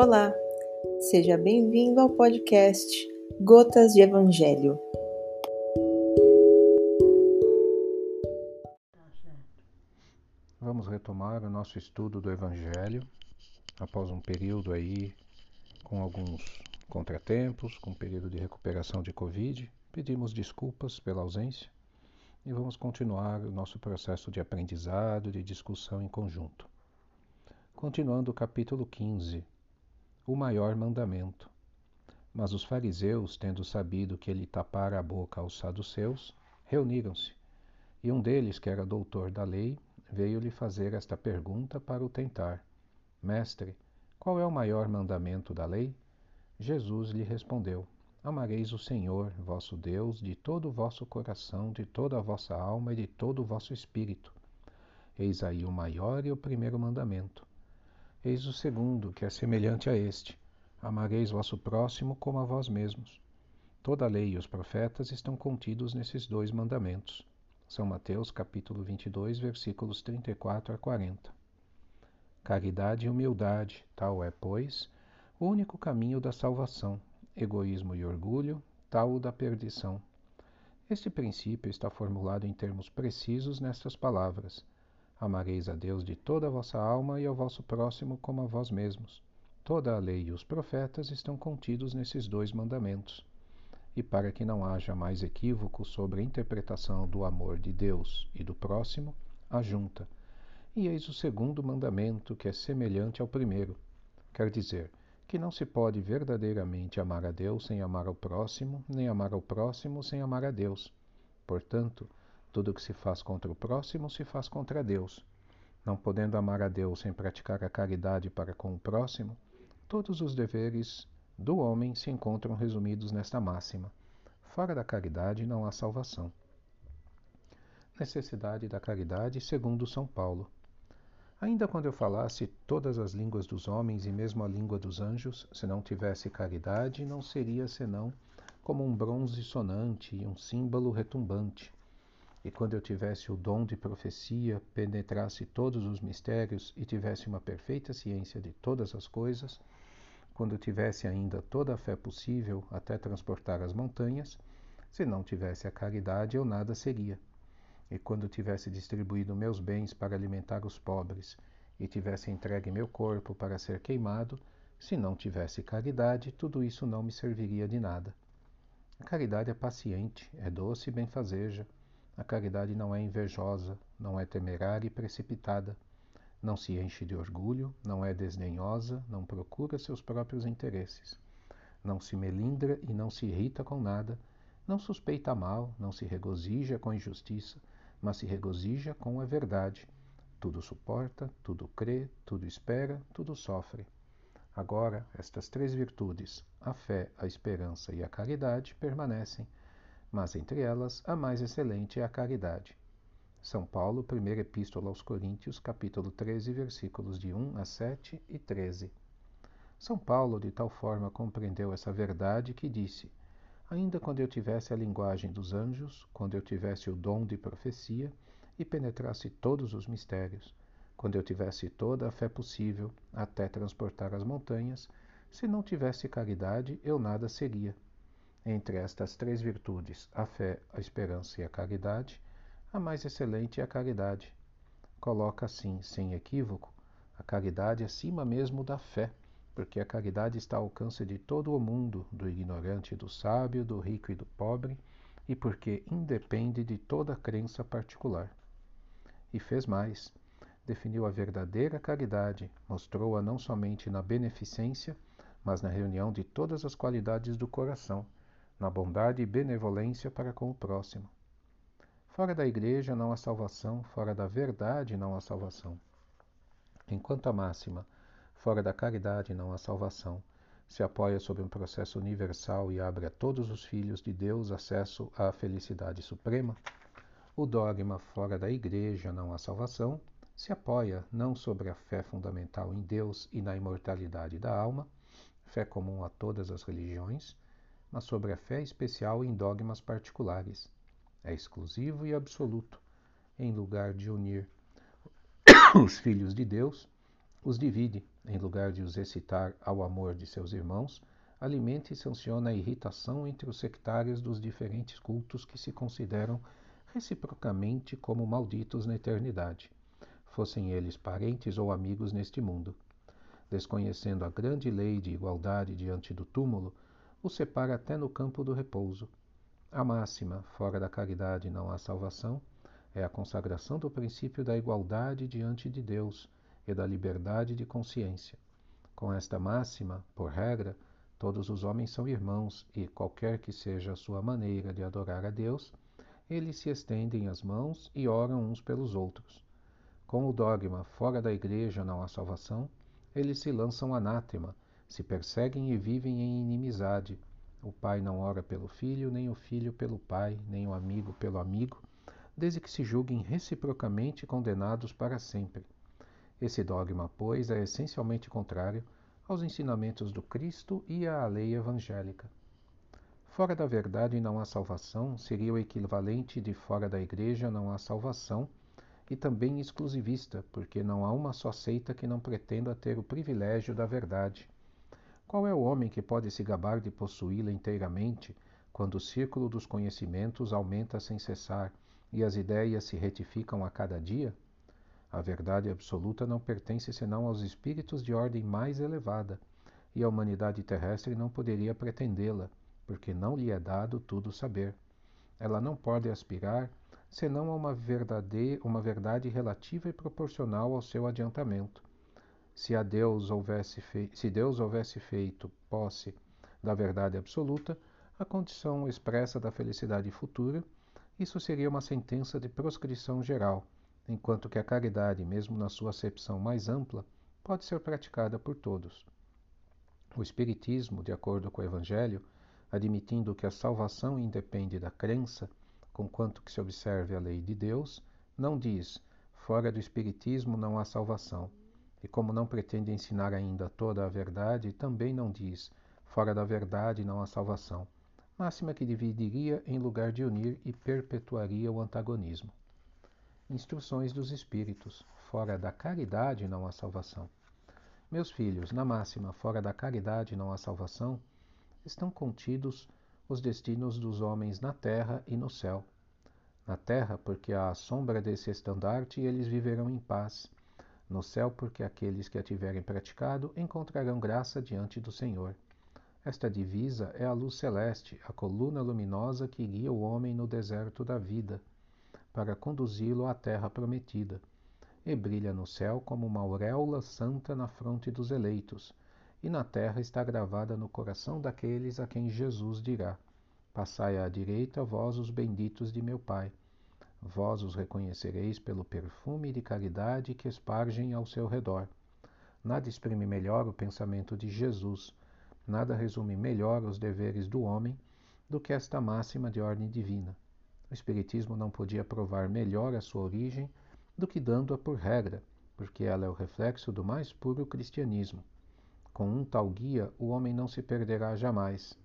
Olá, seja bem-vindo ao podcast Gotas de Evangelho. Vamos retomar o nosso estudo do Evangelho após um período aí com alguns contratempos, com um período de recuperação de Covid. Pedimos desculpas pela ausência e vamos continuar o nosso processo de aprendizado, de discussão em conjunto. Continuando o capítulo 15 o maior mandamento. Mas os fariseus, tendo sabido que ele tapara a boca aos saduceus, reuniram-se. E um deles, que era doutor da lei, veio-lhe fazer esta pergunta para o tentar: Mestre, qual é o maior mandamento da lei? Jesus lhe respondeu: Amareis o Senhor, vosso Deus, de todo o vosso coração, de toda a vossa alma e de todo o vosso espírito. Eis aí o maior e o primeiro mandamento. Eis o segundo, que é semelhante a este: Amareis vosso próximo como a vós mesmos. Toda a lei e os profetas estão contidos nesses dois mandamentos. São Mateus capítulo 22, versículos 34 a 40. Caridade e humildade, tal é, pois, o único caminho da salvação. Egoísmo e orgulho, tal o da perdição. Este princípio está formulado em termos precisos nestas palavras: Amareis a Deus de toda a vossa alma e ao vosso próximo como a vós mesmos. Toda a lei e os profetas estão contidos nesses dois mandamentos. E para que não haja mais equívoco sobre a interpretação do amor de Deus e do próximo, ajunta. E eis o segundo mandamento, que é semelhante ao primeiro. Quer dizer, que não se pode verdadeiramente amar a Deus sem amar ao próximo, nem amar ao próximo sem amar a Deus. Portanto, tudo que se faz contra o próximo se faz contra Deus. Não podendo amar a Deus sem praticar a caridade para com o próximo, todos os deveres do homem se encontram resumidos nesta máxima: fora da caridade não há salvação. Necessidade da caridade, segundo São Paulo. Ainda quando eu falasse todas as línguas dos homens e mesmo a língua dos anjos, se não tivesse caridade, não seria senão como um bronze sonante e um símbolo retumbante. E quando eu tivesse o dom de profecia, penetrasse todos os mistérios e tivesse uma perfeita ciência de todas as coisas, quando tivesse ainda toda a fé possível até transportar as montanhas, se não tivesse a caridade, eu nada seria. E quando tivesse distribuído meus bens para alimentar os pobres e tivesse entregue meu corpo para ser queimado, se não tivesse caridade, tudo isso não me serviria de nada. A caridade é paciente, é doce e benfazeja a caridade não é invejosa, não é temerária e precipitada, não se enche de orgulho, não é desdenhosa, não procura seus próprios interesses, não se melindra e não se irrita com nada, não suspeita mal, não se regozija com injustiça, mas se regozija com a verdade. Tudo suporta, tudo crê, tudo espera, tudo sofre. Agora, estas três virtudes, a fé, a esperança e a caridade, permanecem mas entre elas a mais excelente é a caridade. São Paulo, primeira epístola aos Coríntios, capítulo 13, versículos de 1 a 7 e 13. São Paulo de tal forma compreendeu essa verdade que disse: Ainda quando eu tivesse a linguagem dos anjos, quando eu tivesse o dom de profecia e penetrasse todos os mistérios, quando eu tivesse toda a fé possível até transportar as montanhas, se não tivesse caridade, eu nada seria. Entre estas três virtudes, a fé, a esperança e a caridade, a mais excelente é a caridade. Coloca assim, sem equívoco, a caridade acima mesmo da fé, porque a caridade está ao alcance de todo o mundo, do ignorante e do sábio, do rico e do pobre, e porque independe de toda crença particular. E fez mais, definiu a verdadeira caridade, mostrou-a não somente na beneficência, mas na reunião de todas as qualidades do coração na bondade e benevolência para com o próximo. Fora da igreja não há salvação, fora da verdade não há salvação. Enquanto a máxima, fora da caridade não há salvação, se apoia sobre um processo universal e abre a todos os filhos de Deus acesso à felicidade suprema, o dogma fora da igreja não há salvação, se apoia não sobre a fé fundamental em Deus e na imortalidade da alma, fé comum a todas as religiões, mas sobre a fé especial em dogmas particulares. É exclusivo e absoluto, em lugar de unir os filhos de Deus, os divide, em lugar de os excitar ao amor de seus irmãos, alimenta e sanciona a irritação entre os sectários dos diferentes cultos que se consideram reciprocamente como malditos na eternidade, fossem eles parentes ou amigos neste mundo. Desconhecendo a grande lei de igualdade diante do túmulo, os separa até no campo do repouso. A máxima, fora da caridade não há salvação, é a consagração do princípio da igualdade diante de Deus e da liberdade de consciência. Com esta máxima, por regra, todos os homens são irmãos e, qualquer que seja a sua maneira de adorar a Deus, eles se estendem as mãos e oram uns pelos outros. Com o dogma fora da igreja não há salvação, eles se lançam anátema, se perseguem e vivem em inimizade. O pai não ora pelo filho, nem o filho pelo pai, nem o amigo pelo amigo, desde que se julguem reciprocamente condenados para sempre. Esse dogma, pois, é essencialmente contrário aos ensinamentos do Cristo e à lei evangélica. Fora da verdade não há salvação seria o equivalente de fora da igreja não há salvação e também exclusivista, porque não há uma só seita que não pretenda ter o privilégio da verdade. Qual é o homem que pode se gabar de possuí-la inteiramente, quando o círculo dos conhecimentos aumenta sem cessar e as ideias se retificam a cada dia? A verdade absoluta não pertence senão aos espíritos de ordem mais elevada, e a humanidade terrestre não poderia pretendê-la, porque não lhe é dado tudo saber. Ela não pode aspirar senão a uma, verdade, uma verdade relativa e proporcional ao seu adiantamento. Se, a Deus houvesse se Deus houvesse feito posse da verdade absoluta, a condição expressa da felicidade futura, isso seria uma sentença de proscrição geral, enquanto que a caridade, mesmo na sua acepção mais ampla, pode ser praticada por todos. O Espiritismo, de acordo com o Evangelho, admitindo que a salvação independe da crença, conquanto que se observe a lei de Deus, não diz: fora do Espiritismo não há salvação. E como não pretende ensinar ainda toda a verdade, também não diz: fora da verdade não há salvação. Máxima que dividiria em lugar de unir e perpetuaria o antagonismo. Instruções dos Espíritos: fora da caridade não há salvação. Meus filhos, na máxima, fora da caridade não há salvação, estão contidos os destinos dos homens na terra e no céu. Na terra, porque à sombra desse estandarte eles viverão em paz no céu, porque aqueles que a tiverem praticado encontrarão graça diante do Senhor. Esta divisa é a luz celeste, a coluna luminosa que guia o homem no deserto da vida, para conduzi-lo à terra prometida, e brilha no céu como uma auréola santa na fronte dos eleitos, e na terra está gravada no coração daqueles a quem Jesus dirá: Passai à direita, vós os benditos de meu Pai Vós os reconhecereis pelo perfume de caridade que espargem ao seu redor. Nada exprime melhor o pensamento de Jesus, nada resume melhor os deveres do homem do que esta máxima de ordem divina. O Espiritismo não podia provar melhor a sua origem do que dando-a por regra, porque ela é o reflexo do mais puro cristianismo. Com um tal guia, o homem não se perderá jamais.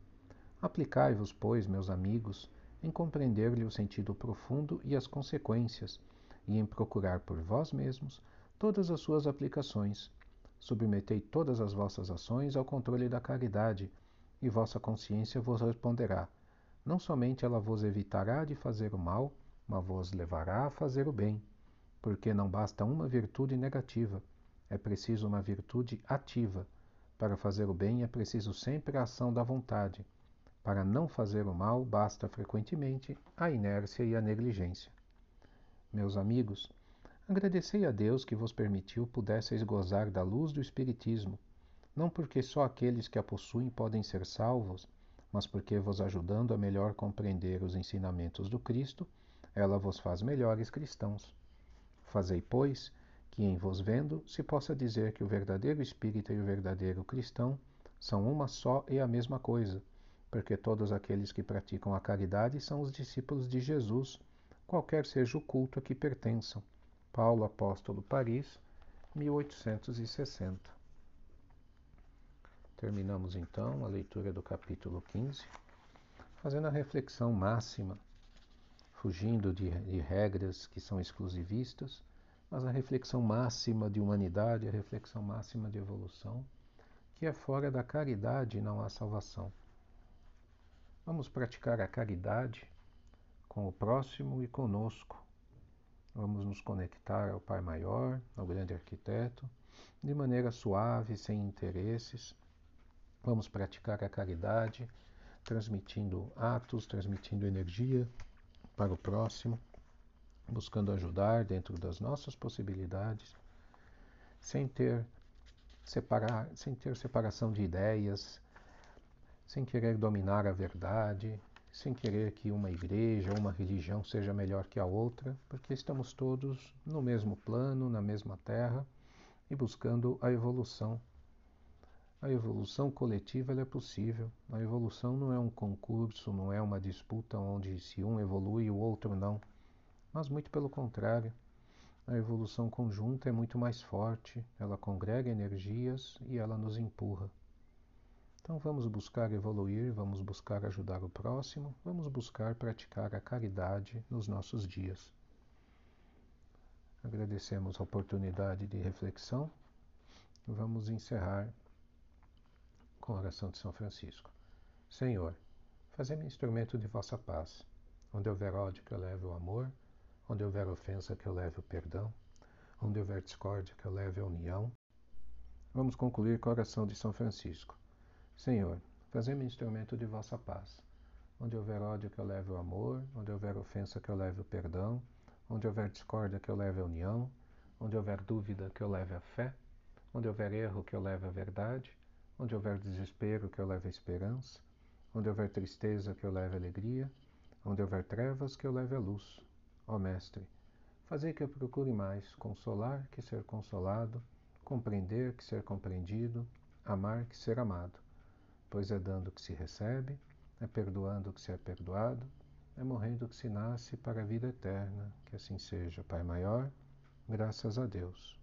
Aplicai-vos, pois, meus amigos, em compreender-lhe o sentido profundo e as consequências, e em procurar por vós mesmos todas as suas aplicações. Submetei todas as vossas ações ao controle da caridade, e vossa consciência vos responderá. Não somente ela vos evitará de fazer o mal, mas vos levará a fazer o bem, porque não basta uma virtude negativa, é preciso uma virtude ativa. Para fazer o bem é preciso sempre a ação da vontade. Para não fazer o mal, basta frequentemente a inércia e a negligência. Meus amigos, agradecei a Deus que vos permitiu pudesseis gozar da luz do Espiritismo, não porque só aqueles que a possuem podem ser salvos, mas porque vos ajudando a melhor compreender os ensinamentos do Cristo, ela vos faz melhores cristãos. Fazei, pois, que em vos vendo se possa dizer que o verdadeiro espírita e o verdadeiro cristão são uma só e a mesma coisa porque todos aqueles que praticam a caridade são os discípulos de Jesus, qualquer seja o culto a que pertençam. Paulo Apóstolo, Paris, 1860. Terminamos então a leitura do capítulo 15, fazendo a reflexão máxima, fugindo de, de regras que são exclusivistas, mas a reflexão máxima de humanidade, a reflexão máxima de evolução, que é fora da caridade não há salvação. Vamos praticar a caridade com o próximo e conosco. Vamos nos conectar ao Pai Maior, ao grande arquiteto, de maneira suave, sem interesses. Vamos praticar a caridade, transmitindo atos, transmitindo energia para o próximo, buscando ajudar dentro das nossas possibilidades, sem ter separar, sem ter separação de ideias, sem querer dominar a verdade, sem querer que uma igreja ou uma religião seja melhor que a outra, porque estamos todos no mesmo plano, na mesma terra e buscando a evolução. A evolução coletiva é possível. A evolução não é um concurso, não é uma disputa onde se um evolui o outro não, mas muito pelo contrário. A evolução conjunta é muito mais forte, ela congrega energias e ela nos empurra. Então vamos buscar evoluir, vamos buscar ajudar o próximo, vamos buscar praticar a caridade nos nossos dias. Agradecemos a oportunidade de reflexão. Vamos encerrar com a oração de São Francisco. Senhor, fazei-me instrumento de vossa paz. Onde houver ódio, que eu leve o amor. Onde houver ofensa, que eu leve o perdão. Onde houver discórdia, que eu leve a união. Vamos concluir com a oração de São Francisco. Senhor, fazei-me instrumento de vossa paz. Onde houver ódio, que eu leve o amor. Onde houver ofensa, que eu leve o perdão. Onde houver discórdia, que eu leve a união. Onde houver dúvida, que eu leve a fé. Onde houver erro, que eu leve a verdade. Onde houver desespero, que eu leve a esperança. Onde houver tristeza, que eu leve a alegria. Onde houver trevas, que eu leve a luz. Ó Mestre, fazei que eu procure mais consolar que ser consolado, compreender que ser compreendido, amar que ser amado pois é dando que se recebe, é perdoando que se é perdoado, é morrendo que se nasce para a vida eterna. Que assim seja, Pai Maior, graças a Deus.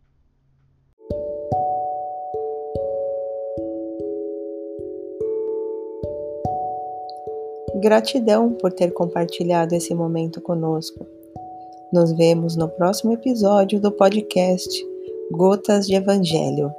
Gratidão por ter compartilhado esse momento conosco. Nos vemos no próximo episódio do podcast Gotas de Evangelho.